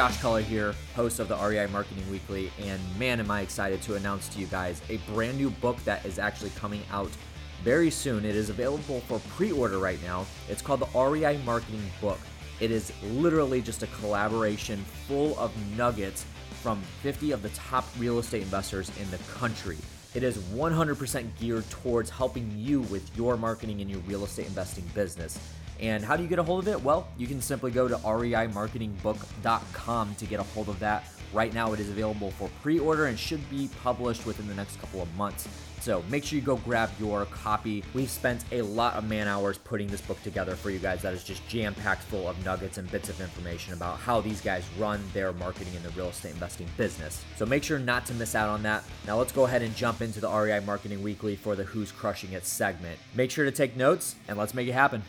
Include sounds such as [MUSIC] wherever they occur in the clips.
Josh Culler here, host of the REI Marketing Weekly, and man, am I excited to announce to you guys a brand new book that is actually coming out very soon. It is available for pre order right now. It's called the REI Marketing Book. It is literally just a collaboration full of nuggets from 50 of the top real estate investors in the country. It is 100% geared towards helping you with your marketing in your real estate investing business. And how do you get a hold of it? Well, you can simply go to reimarketingbook.com to get a hold of that. Right now, it is available for pre order and should be published within the next couple of months. So make sure you go grab your copy. We've spent a lot of man hours putting this book together for you guys that is just jam packed full of nuggets and bits of information about how these guys run their marketing in the real estate investing business. So make sure not to miss out on that. Now let's go ahead and jump into the REI Marketing Weekly for the Who's Crushing It segment. Make sure to take notes and let's make it happen.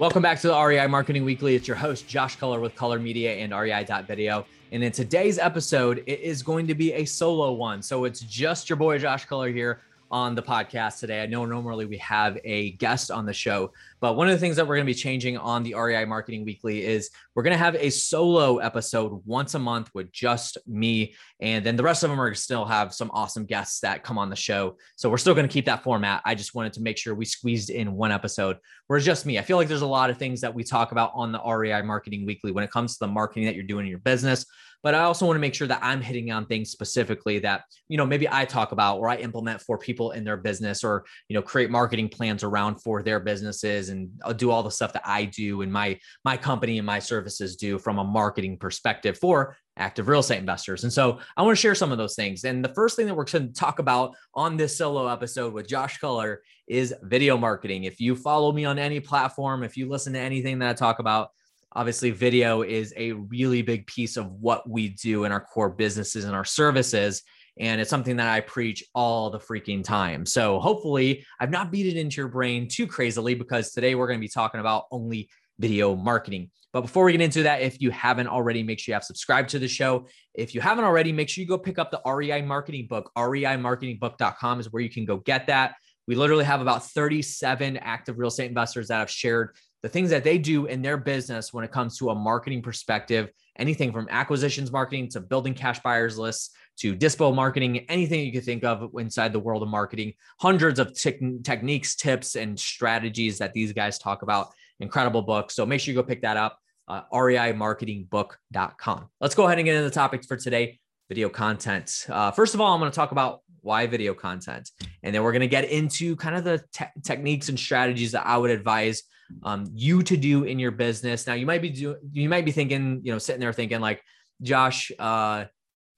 Welcome back to the REI Marketing Weekly. It's your host, Josh Culler with Culler Media and REI.video. And in today's episode, it is going to be a solo one. So it's just your boy, Josh Culler here on the podcast today. I know normally we have a guest on the show, but one of the things that we're going to be changing on the REI Marketing Weekly is we're going to have a solo episode once a month with just me. And then the rest of them are still have some awesome guests that come on the show. So we're still going to keep that format. I just wanted to make sure we squeezed in one episode where it's just me. I feel like there's a lot of things that we talk about on the REI Marketing Weekly when it comes to the marketing that you're doing in your business but I also want to make sure that I'm hitting on things specifically that, you know, maybe I talk about or I implement for people in their business or, you know, create marketing plans around for their businesses and I'll do all the stuff that I do and my my company and my services do from a marketing perspective for active real estate investors. And so I want to share some of those things. And the first thing that we're going to talk about on this solo episode with Josh Culler is video marketing. If you follow me on any platform, if you listen to anything that I talk about, obviously video is a really big piece of what we do in our core businesses and our services and it's something that I preach all the freaking time. So hopefully I've not beat it into your brain too crazily because today we're going to be talking about only video marketing. But before we get into that, if you haven't already, make sure you have subscribed to the show. If you haven't already, make sure you go pick up the REI marketing book. REImarketingbook.com is where you can go get that. We literally have about 37 active real estate investors that have shared the things that they do in their business when it comes to a marketing perspective, anything from acquisitions marketing to building cash buyers lists to dispo marketing, anything you could think of inside the world of marketing, hundreds of te- techniques, tips, and strategies that these guys talk about. Incredible book. So make sure you go pick that up. Uh, reimarketingbook.com. Let's go ahead and get into the topics for today video content. Uh, first of all, I'm going to talk about why video content. And then we're going to get into kind of the te- techniques and strategies that I would advise um, you to do in your business. Now you might be doing, you might be thinking, you know, sitting there thinking like, Josh, uh,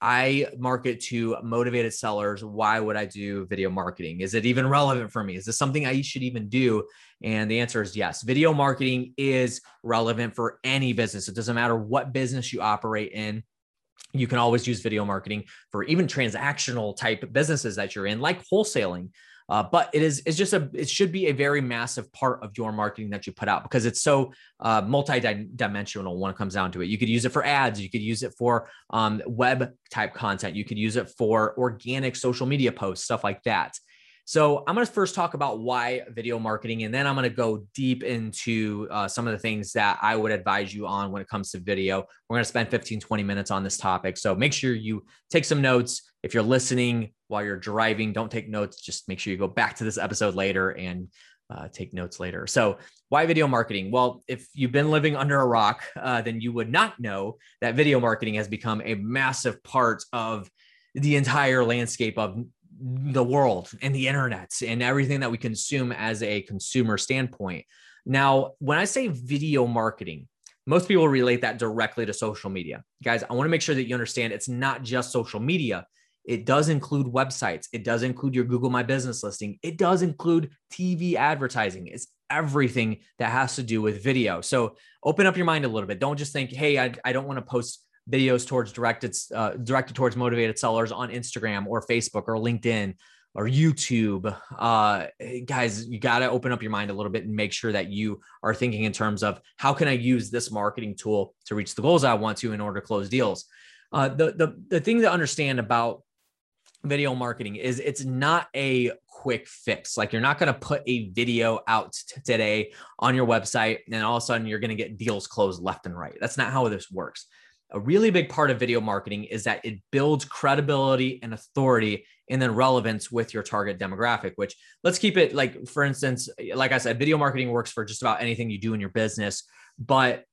I market to motivated sellers. Why would I do video marketing? Is it even relevant for me? Is this something I should even do? And the answer is yes. Video marketing is relevant for any business. It doesn't matter what business you operate in. You can always use video marketing for even transactional type businesses that you're in, like wholesaling. Uh, but it is it's just a it should be a very massive part of your marketing that you put out because it's so uh, multi-dimensional when it comes down to it. You could use it for ads, you could use it for um, web type content, you could use it for organic social media posts, stuff like that. So I'm going to first talk about why video marketing, and then I'm going to go deep into uh, some of the things that I would advise you on when it comes to video. We're going to spend 15, 20 minutes on this topic. So make sure you take some notes. If you're listening while you're driving, don't take notes. Just make sure you go back to this episode later and uh, take notes later. So, why video marketing? Well, if you've been living under a rock, uh, then you would not know that video marketing has become a massive part of the entire landscape of the world and the internet and everything that we consume as a consumer standpoint. Now, when I say video marketing, most people relate that directly to social media. Guys, I want to make sure that you understand it's not just social media. It does include websites. It does include your Google My Business listing. It does include TV advertising. It's everything that has to do with video. So open up your mind a little bit. Don't just think, hey, I, I don't want to post videos towards directed uh, directed towards motivated sellers on Instagram or Facebook or LinkedIn or YouTube. Uh, guys, you got to open up your mind a little bit and make sure that you are thinking in terms of how can I use this marketing tool to reach the goals I want to in order to close deals. Uh, the, the, the thing to understand about video marketing is it's not a quick fix. Like you're not going to put a video out t- today on your website and all of a sudden you're going to get deals closed left and right. That's not how this works. A really big part of video marketing is that it builds credibility and authority and then relevance with your target demographic, which let's keep it like, for instance, like I said, video marketing works for just about anything you do in your business. But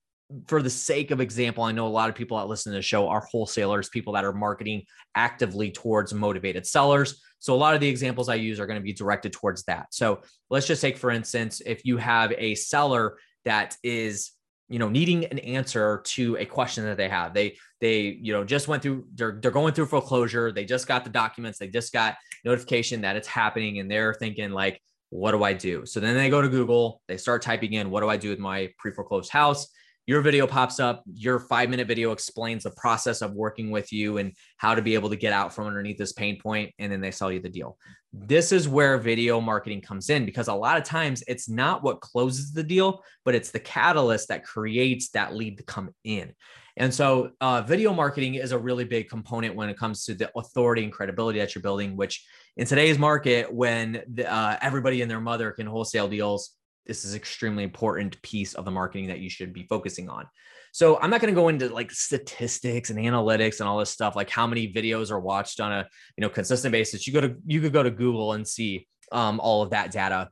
for the sake of example, I know a lot of people that listen to the show are wholesalers, people that are marketing actively towards motivated sellers. So a lot of the examples I use are going to be directed towards that. So let's just take, for instance, if you have a seller that is you know needing an answer to a question that they have. They they you know just went through they're, they're going through foreclosure. They just got the documents. They just got notification that it's happening and they're thinking like what do i do? So then they go to google. They start typing in what do i do with my pre-foreclosed house your video pops up your five minute video explains the process of working with you and how to be able to get out from underneath this pain point and then they sell you the deal. This is where video marketing comes in because a lot of times it's not what closes the deal but it's the catalyst that creates that lead to come in. And so uh, video marketing is a really big component when it comes to the authority and credibility that you're building which in today's market when the, uh, everybody and their mother can wholesale deals this is extremely important piece of the marketing that you should be focusing on. So I'm not going to go into like statistics and analytics and all this stuff, like how many videos are watched on a you know consistent basis. You go to you could go to Google and see um, all of that data.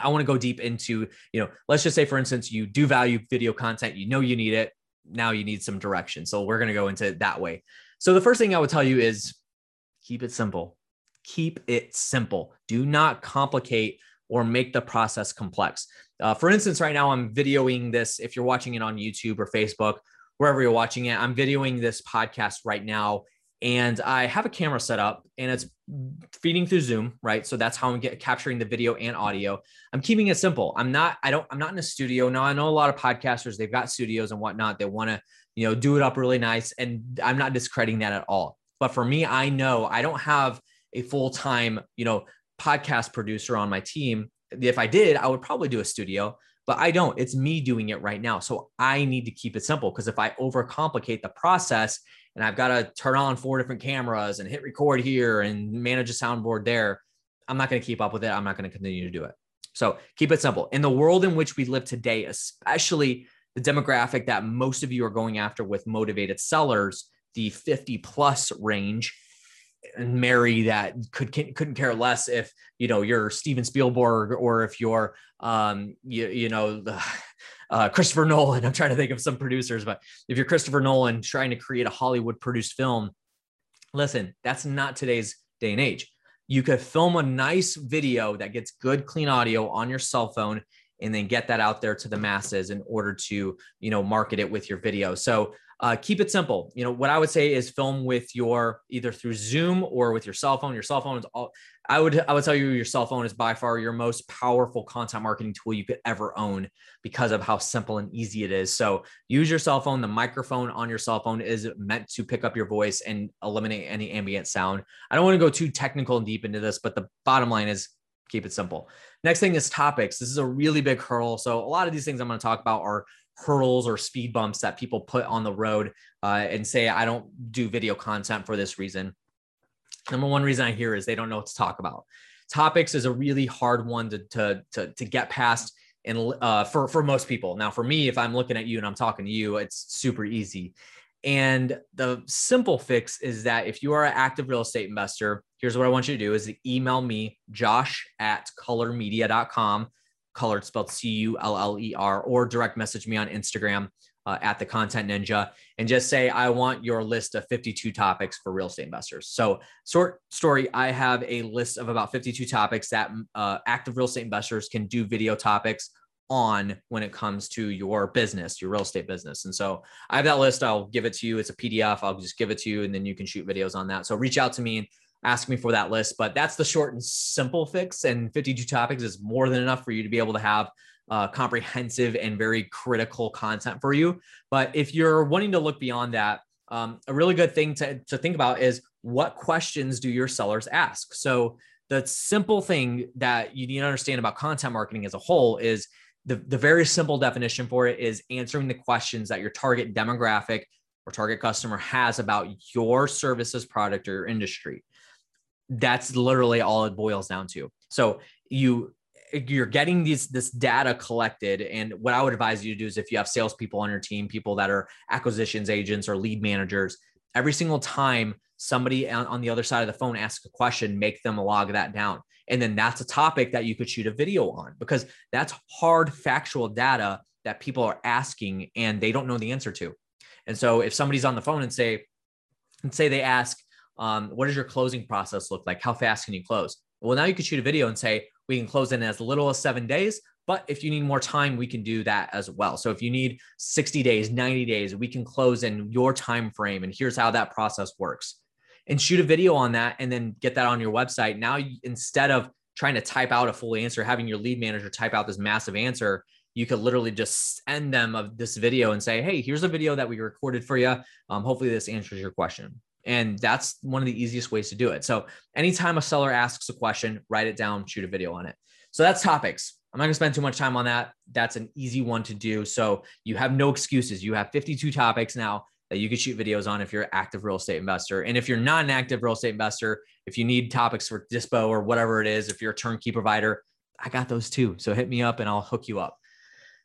I want to go deep into you know let's just say for instance you do value video content, you know you need it. Now you need some direction. So we're going to go into that way. So the first thing I would tell you is keep it simple. Keep it simple. Do not complicate or make the process complex. Uh, for instance, right now I'm videoing this. If you're watching it on YouTube or Facebook, wherever you're watching it, I'm videoing this podcast right now. And I have a camera set up and it's feeding through Zoom, right? So that's how I'm get, capturing the video and audio. I'm keeping it simple. I'm not, I don't, I'm not in a studio. Now I know a lot of podcasters, they've got studios and whatnot. They want to, you know, do it up really nice. And I'm not discrediting that at all. But for me, I know I don't have a full time, you know, podcast producer on my team. If I did, I would probably do a studio, but I don't. It's me doing it right now. So I need to keep it simple because if I overcomplicate the process and I've got to turn on four different cameras and hit record here and manage a soundboard there, I'm not going to keep up with it. I'm not going to continue to do it. So keep it simple. In the world in which we live today, especially the demographic that most of you are going after with motivated sellers, the 50 plus range, and Mary that could couldn't care less if you know you're Steven Spielberg or if you're um you, you know [SIGHS] uh, Christopher Nolan. [LAUGHS] I'm trying to think of some producers, but if you're Christopher Nolan trying to create a Hollywood produced film, listen, that's not today's day and age. You could film a nice video that gets good clean audio on your cell phone and then get that out there to the masses in order to you know market it with your video. So uh, keep it simple. You know, what I would say is film with your either through Zoom or with your cell phone. Your cell phone is all. I would I would tell you your cell phone is by far your most powerful content marketing tool you could ever own because of how simple and easy it is. So use your cell phone. The microphone on your cell phone is meant to pick up your voice and eliminate any ambient sound. I don't want to go too technical and deep into this, but the bottom line is keep it simple. Next thing is topics. This is a really big hurdle. So a lot of these things I'm going to talk about are hurdles or speed bumps that people put on the road uh, and say, I don't do video content for this reason. Number one reason I hear is they don't know what to talk about. Topics is a really hard one to, to, to, to get past and uh, for, for most people. Now, for me, if I'm looking at you and I'm talking to you, it's super easy. And the simple fix is that if you are an active real estate investor, here's what I want you to do is email me, josh at cullermedia.com colored spelled C U L L E R, or direct message me on Instagram uh, at the Content Ninja and just say, I want your list of 52 topics for real estate investors. So, short story, I have a list of about 52 topics that uh, active real estate investors can do video topics on when it comes to your business, your real estate business. And so I have that list. I'll give it to you. It's a PDF. I'll just give it to you and then you can shoot videos on that. So reach out to me ask me for that list. But that's the short and simple fix. And 52 topics is more than enough for you to be able to have uh, comprehensive and very critical content for you. But if you're wanting to look beyond that, um, a really good thing to, to think about is what questions do your sellers ask? So the simple thing that you need to understand about content marketing as a whole is the, the very simple definition for it is answering the questions that your target demographic or target customer has about your services, product, or your industry That's literally all it boils down to. So you you're getting these this data collected and what i would advise you to do is if you have salespeople on your team people that are acquisitions agents or lead managers every single time somebody on, the other side of the phone asks a question make them log that down and then that's a topic that you could shoot a video on because that's hard factual data that people are asking and they don't know the answer to and so if somebody's on the phone and say and say they ask um, what does your closing process look like how fast can you close well now you could shoot a video and say we can close in as little as seven days. But if you need more time, we can do that as well. So if you need 60 days, 90 days, we can close in your time frame. And here's how that process works. And shoot a video on that and then get that on your website. Now, instead of trying to type out a full answer, having your lead manager type out this massive answer, you could literally just send them of this video and say, Hey, here's a video that we recorded for you. Um, hopefully, this answers your question. And that's one of the easiest ways to do it. So, anytime a seller asks a question, write it down, shoot a video on it. So, that's topics. I'm not going to spend too much time on that. That's an easy one to do. So, you have no excuses. You have 52 topics now that you can shoot videos on if you're an active real estate investor. And if you're not an active real estate investor, if you need topics for Dispo or whatever it is, if you're a turnkey provider, I got those too. So, hit me up and I'll hook you up.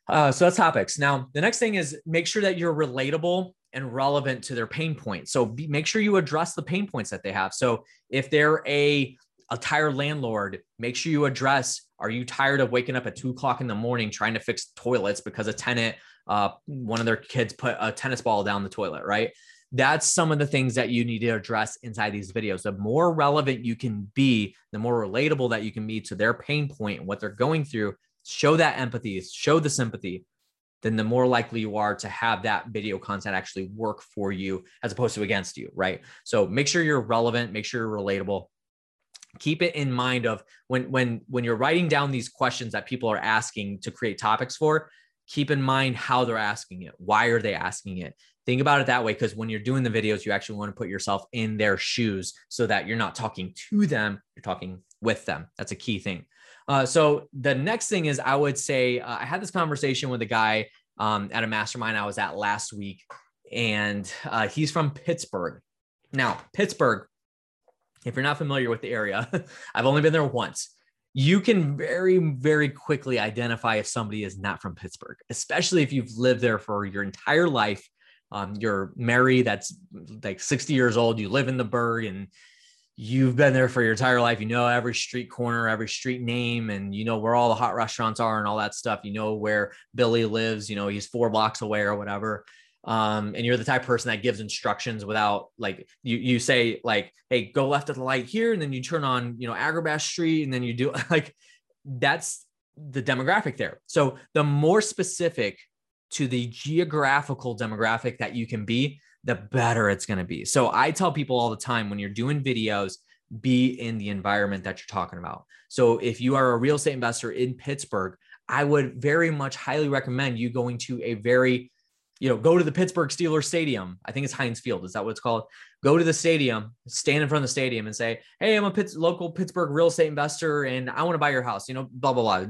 Uh, so that's topics. Now, the next thing is make sure that you're relatable and relevant to their pain points. So be, make sure you address the pain points that they have. So if they're a a tired landlord, make sure you address are you tired of waking up at two o'clock in the morning trying to fix toilets because a tenant, uh, one of their kids put a tennis ball down the toilet, right? That's some of the things that you need to address inside these videos. The more relevant you can be, the more relatable that you can be to their pain point and what they're going through. Show that empathy, show the sympathy, then the more likely you are to have that video content actually work for you as opposed to against you, right? So make sure you're relevant, make sure you're relatable. Keep it in mind of when when when you're writing down these questions that people are asking to create topics for, keep in mind how they're asking it. Why are they asking it? Think about it that way because when you're doing the videos, you actually want to put yourself in their shoes so that you're not talking to them, you're talking with them. That's a key thing. Uh, so the next thing is I would say uh, I had this conversation with a guy um, at a mastermind I was at last week, and uh, he's from Pittsburgh. Now, Pittsburgh, if you're not familiar with the area, [LAUGHS] I've only been there once. You can very, very quickly identify if somebody is not from Pittsburgh, especially if you've lived there for your entire life. Um, you're Mary, that's like 60 years old. You live in the burg, and you've been there for your entire life. You know every street corner, every street name, and you know where all the hot restaurants are and all that stuff. You know where Billy lives. You know he's four blocks away or whatever. Um, and you're the type person that gives instructions without like you you say like, hey, go left at the light here, and then you turn on you know Agrabah Street, and then you do [LAUGHS] like that's the demographic there. So the more specific to the geographical demographic that you can be, the better it's going to be. So I tell people all the time when you're doing videos, be in the environment that you're talking about. So if you are a real estate investor in Pittsburgh, I would very much highly recommend you going to a very, you know, go to the Pittsburgh Steelers Stadium. I think it's Heinz Field. Is that what it's called? Go to the stadium, stand in front of the stadium and say, Hey, I'm a local Pittsburgh real estate investor and I want to buy your house, you know, blah, blah, blah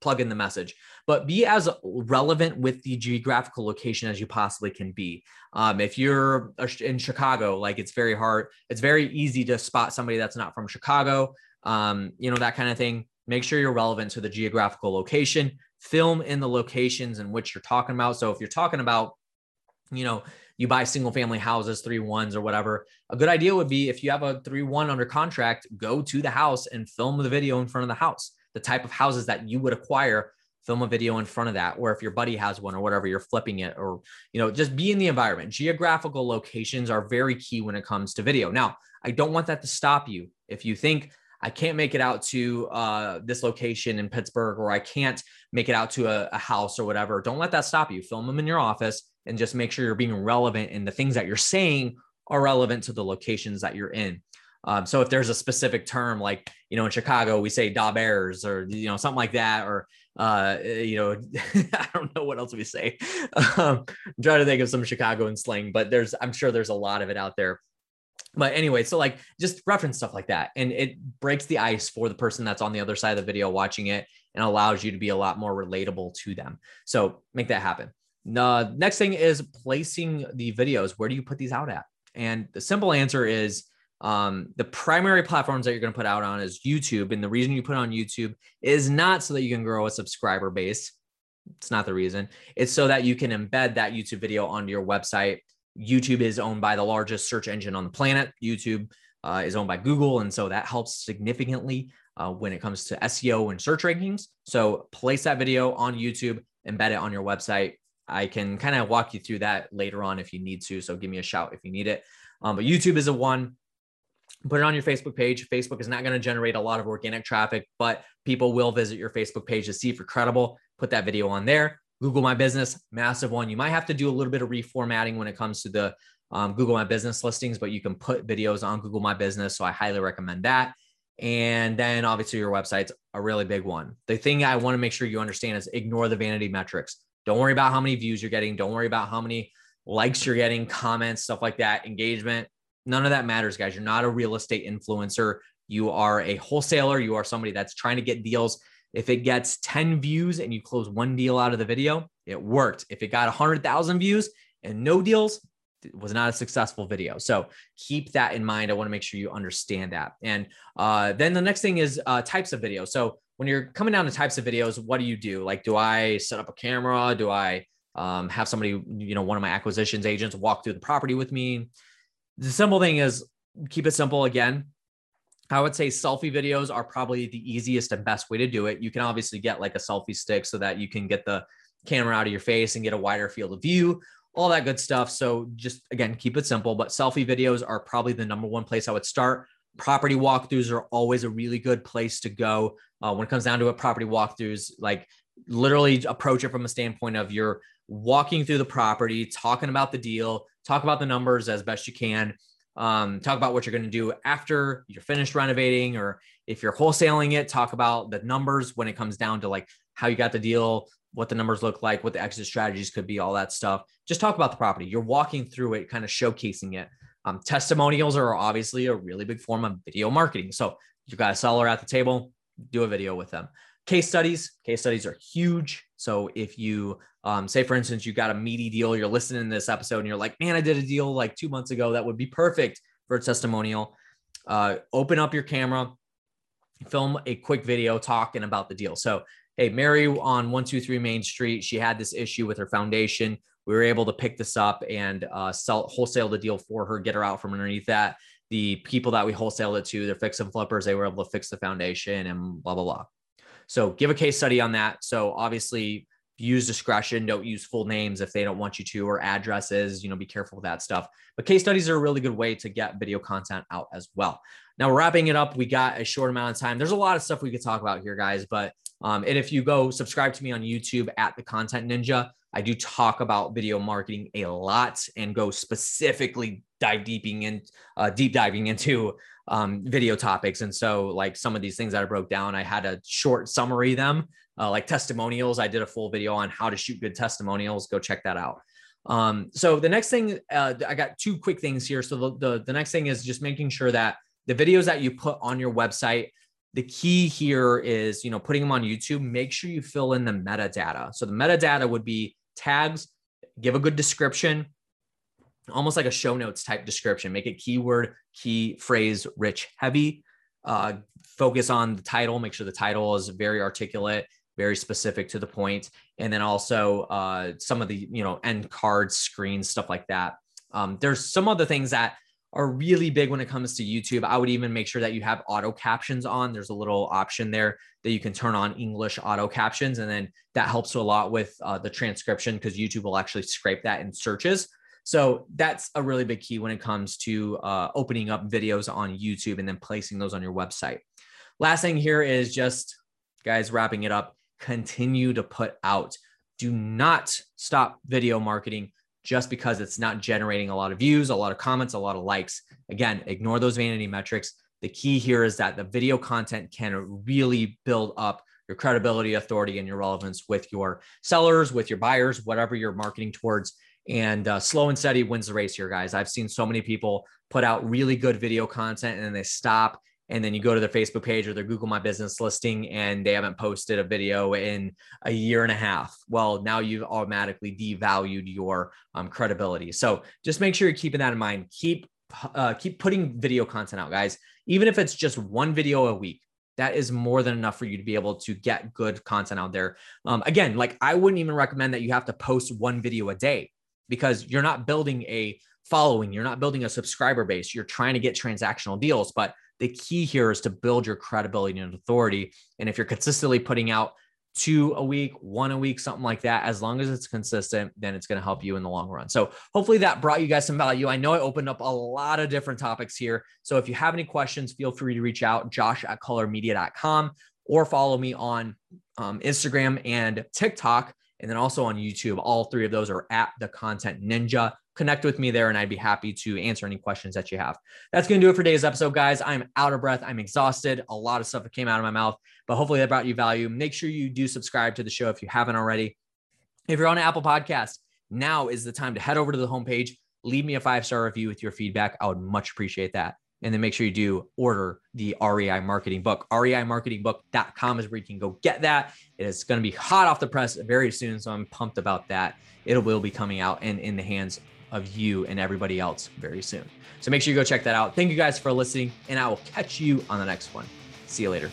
plug in the message, but be as relevant with the geographical location as you possibly can be. Um, if you're in Chicago, like it's very hard, it's very easy to spot somebody that's not from Chicago, um, you know, that kind of thing. Make sure you're relevant to the geographical location, film in the locations in which you're talking about. So if you're talking about, you know, you buy single family houses, three ones or whatever. A good idea would be if you have a three one under contract, go to the house and film the video in front of the house the type of houses that you would acquire film a video in front of that or if your buddy has one or whatever you're flipping it or you know just be in the environment. Geographical locations are very key when it comes to video. Now i don't want that to stop you. If you think i can't make it out to uh, this location in pittsburgh or i can't make it out to a, a house or whatever don't let that stop you. Film them in your office and just make sure you're being relevant and the things that you're saying are relevant to the locations that you're in. Um, so if there's a specific term like you know in Chicago we say da bears or you know something like that or uh, you know [LAUGHS] I don't know what else we say. [LAUGHS] Um, I'm trying to think of some Chicagoan slang, but there's I'm sure there's a lot of it out there. But anyway, so like just reference stuff like that, and it breaks the ice for the person that's on the other side of the video watching it, and allows you to be a lot more relatable to them. So make that happen. The next thing is placing the videos. Where do you put these out at? And the simple answer is Um, the primary platforms that you're going to put out on is YouTube. And the reason you put on YouTube is not so that you can grow a subscriber base. It's not the reason. It's so that you can embed that YouTube video onto your website. YouTube is owned by the largest search engine on the planet. YouTube uh, is owned by Google. And so that helps significantly uh, when it comes to SEO and search rankings. So place that video on YouTube, embed it on your website. I can kind of walk you through that later on if you need to. So give me a shout if you need it. Um, but YouTube is a one. Put it on your Facebook page. Facebook is not going to generate a lot of organic traffic, but people will visit your Facebook page to see if you're credible. Put that video on there. Google My Business, massive one. You might have to do a little bit of reformatting when it comes to the um, Google My Business listings, but you can put videos on Google My Business. So I highly recommend that. And then obviously your website's a really big one. The thing I want to make sure you understand is ignore the vanity metrics. Don't worry about how many views you're getting. Don't worry about how many likes you're getting, comments, stuff like that, engagement. None of that matters, guys. You're not a real estate influencer. You are a wholesaler. You are somebody that's trying to get deals. If it gets 10 views and you close one deal out of the video, it worked. If it got 100,000 views and no deals, it was not a successful video. So keep that in mind. I want to make sure you understand that. And uh, then the next thing is uh, types of videos. So when you're coming down to types of videos, what do you do? Like, do I set up a camera? Do I um, have somebody, you know, one of my acquisitions agents walk through the property with me? The simple thing is keep it simple again. I would say selfie videos are probably the easiest and best way to do it. You can obviously get like a selfie stick so that you can get the camera out of your face and get a wider field of view all that good stuff. So just again, keep it simple, but selfie videos are probably the number one place I would start. Property walkthroughs are always a really good place to go. Uh, when it comes down to it, property walkthroughs, like literally approach it from a standpoint of you're walking through the property, talking about the deal, talk about the numbers as best you can, um, talk about what you're going to do after you're finished renovating, or if you're wholesaling it, talk about the numbers when it comes down to like how you got the deal, what the numbers look like, what the exit strategies could be, all that stuff. Just talk about the property. You're walking through it, kind of showcasing it. Um, testimonials are obviously a really big form of video marketing. So you've got a seller at the table, do a video with them. Case studies, case studies are huge. So if you um, say, for instance, you got a meaty deal, you're listening to this episode and you're like, man, I did a deal like two months ago that would be perfect for a testimonial. Uh, open up your camera, film a quick video talking about the deal. So hey, Mary on 123 Main Street, she had this issue with her foundation. We were able to pick this up and uh, sell wholesale the deal for her, get her out from underneath that. The people that we wholesaled it to, they're fix and flippers, they were able to fix the foundation and blah, blah, blah. So give a case study on that. So obviously use discretion. Don't use full names if they don't want you to, or addresses. You know, be careful with that stuff. But case studies are a really good way to get video content out as well. Now, wrapping it up, we got a short amount of time. There's a lot of stuff we could talk about here, guys. But um, and if you go subscribe to me on YouTube at the Content Ninja, I do talk about video marketing a lot and go specifically dive deeping in, uh, deep diving into um, video topics. And so, like some of these things that I broke down, I had a short summary them, uh, like testimonials. I did a full video on how to shoot good testimonials. Go check that out. Um, so the next thing, uh, I got two quick things here. So the, the the next thing is just making sure that the videos that you put on your website the key here is you know putting them on youtube make sure you fill in the metadata so the metadata would be tags give a good description almost like a show notes type description make it keyword key phrase rich heavy uh, focus on the title make sure the title is very articulate very specific to the point and then also uh, some of the you know end cards screens stuff like that um, there's some other things that are really big when it comes to YouTube. I would even make sure that you have auto captions on. There's a little option there that you can turn on English auto captions, and then that helps a lot with uh, the transcription because YouTube will actually scrape that in searches. So that's a really big key when it comes to uh, opening up videos on YouTube and then placing those on your website. Last thing here is just, guys, wrapping it up, continue to put out. Do not stop video marketing just because it's not generating a lot of views, a lot of comments, a lot of likes. Again, ignore those vanity metrics. The key here is that the video content can really build up your credibility, authority, and your relevance with your sellers, with your buyers, whatever you're marketing towards. And uh, slow and steady wins the race here, guys. I've seen so many people put out really good video content and then they stop and then you go to their Facebook page or their Google My Business listing and they haven't posted a video in a year and a half. Well, now you've automatically devalued your um, credibility. So just make sure you're keeping that in mind. Keep uh, keep putting video content out, guys. Even if it's just one video a week, that is more than enough for you to be able to get good content out there. Um, again, like I wouldn't even recommend that you have to post one video a day because you're not building a following, you're not building a subscriber base, you're trying to get transactional deals. But the key here is to build your credibility and authority. And if you're consistently putting out two a week, one a week, something like that. As long as it's consistent, then it's going to help you in the long run. So hopefully that brought you guys some value. I know I opened up a lot of different topics here. So if you have any questions, feel free to reach out, josh at cullermedia.com or follow me on um, Instagram and TikTok. And then also on YouTube, all three of those are at the content ninja connect with me there and I'd be happy to answer any questions that you have. That's going to do it for today's episode, guys. I'm out of breath. I'm exhausted. A lot of stuff that came out of my mouth, but hopefully that brought you value. Make sure you do subscribe to the show if you haven't already. If you're on Apple Podcast, now is the time to head over to the homepage, leave me a five star review with your feedback. I would much appreciate that. And then make sure you do order the REI marketing book. REImarketingbook.com is where you can go get that. It is going to be hot off the press very soon. So I'm pumped about that. It will be coming out and in the hands of you and everybody else very soon. So make sure you go check that out. Thank you guys for listening, and I will catch you on the next one. See you later.